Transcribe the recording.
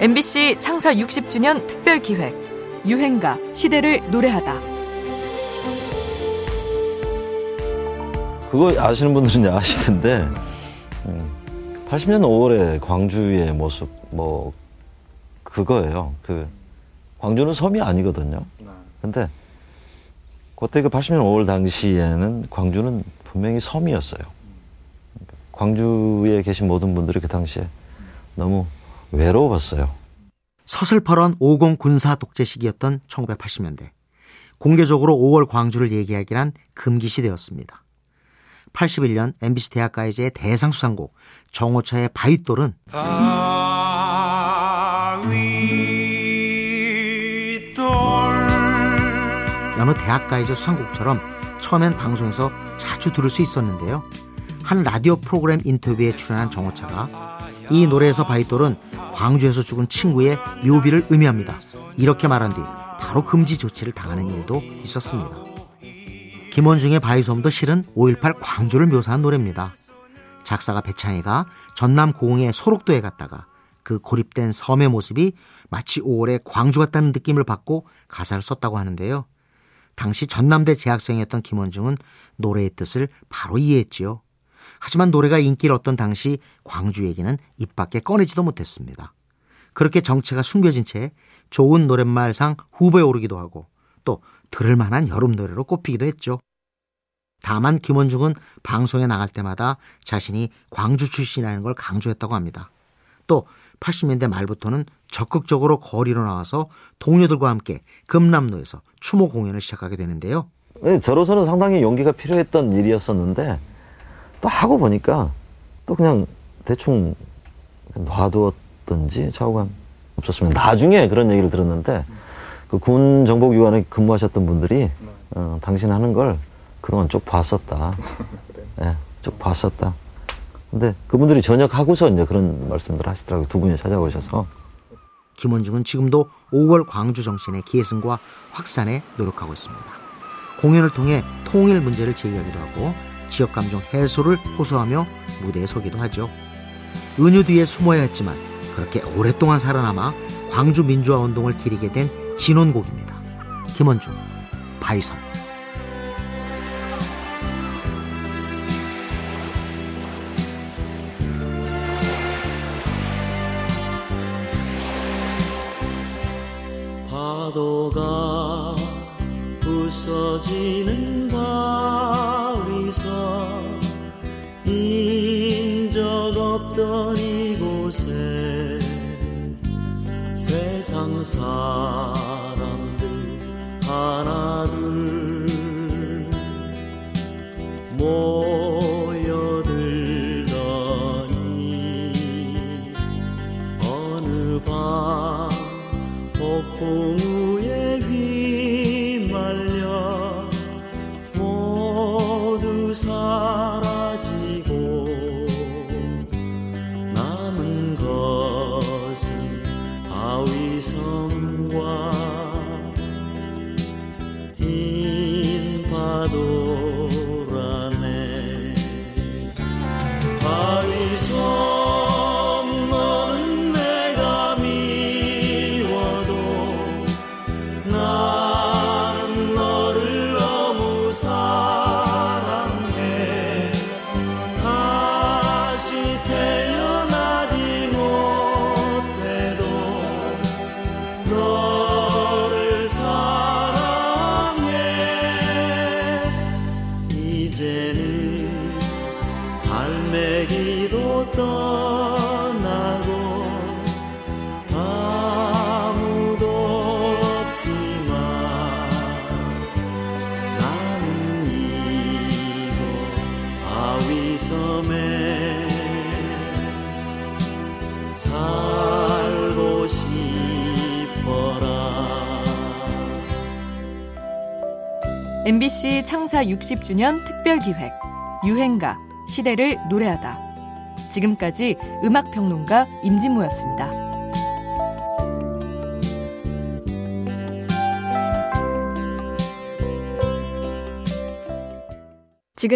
MBC 창사 60주년 특별 기획 유행가 시대를 노래하다. 그거 아시는 분들은 아시던데 80년 5월에 광주의 모습 뭐 그거예요. 그 광주는 섬이 아니거든요. 근데 그때 그 80년 5월 당시에는 광주는 분명히 섬이었어요. 광주에 계신 모든 분들이 그 당시에 너무 외로웠어요. 서슬퍼런 50 군사 독재 시기였던 1980년대. 공개적으로 5월 광주를 얘기하기란 금기시되었습니다. 81년 MBC 대학가요제의 대상 수상곡 정호차의 바윗돌은 여느 대학가요제 수상곡처럼 처음엔 방송에서 자주 들을 수 있었는데요. 한 라디오 프로그램 인터뷰에 출연한 정오차가 이 노래에서 바윗돌은 광주에서 죽은 친구의 묘비를 의미합니다. 이렇게 말한 뒤 바로 금지 조치를 당하는 일도 있었습니다. 김원중의 바위섬도 실은 5.18 광주를 묘사한 노래입니다. 작사가 배창희가 전남 고흥의 소록도에 갔다가 그 고립된 섬의 모습이 마치 5월에 광주 같다는 느낌을 받고 가사를 썼다고 하는데요. 당시 전남대 재학생이었던 김원중은 노래의 뜻을 바로 이해했지요. 하지만 노래가 인기를 얻던 당시 광주 얘기는 입 밖에 꺼내지도 못했습니다. 그렇게 정체가 숨겨진 채 좋은 노랫말상 후보에 오르기도 하고 또 들을 만한 여름 노래로 꼽히기도 했죠. 다만 김원중은 방송에 나갈 때마다 자신이 광주 출신이라는 걸 강조했다고 합니다. 또 80년대 말부터는 적극적으로 거리로 나와서 동료들과 함께 금남로에서 추모 공연을 시작하게 되는데요. 네, 저로서는 상당히 용기가 필요했던 일이었었는데 또 하고 보니까 또 그냥 대충 놔두었던지 좌우감 없었으면 나중에 그런 얘기를 들었는데 그 군 정보기관에 근무하셨던 분들이 어, 당신 하는 걸 그동안 쭉 봤었다. 예, 네, 쭉 봤었다. 근데 그분들이 전역하고서 이제 그런 말씀들 하시더라고요. 두 분이 찾아오셔서. 김원중은 지금도 5월 광주 정신의 계승과 확산에 노력하고 있습니다. 공연을 통해 통일 문제를 제기하기도 하고 지역 감정 해소를 호소하며 무대에 서기도 하죠. 은유 뒤에 숨어야 했지만 그렇게 오랫동안 살아남아 광주 민주화 운동을 기리게 된 진원곡입니다. 김원중, 바이섬. 파도가 부서지는 바 없던 이곳에 세상 사람들 하나둘 모여들더니 어느 밤 폭풍 우에 휘말려 모두 사 바위섬과 흰 파도 MBC 창사 60주년 특별 기획 유행가 시대를 노래하다. 지금까지 음악 평론가 임진모였습니다.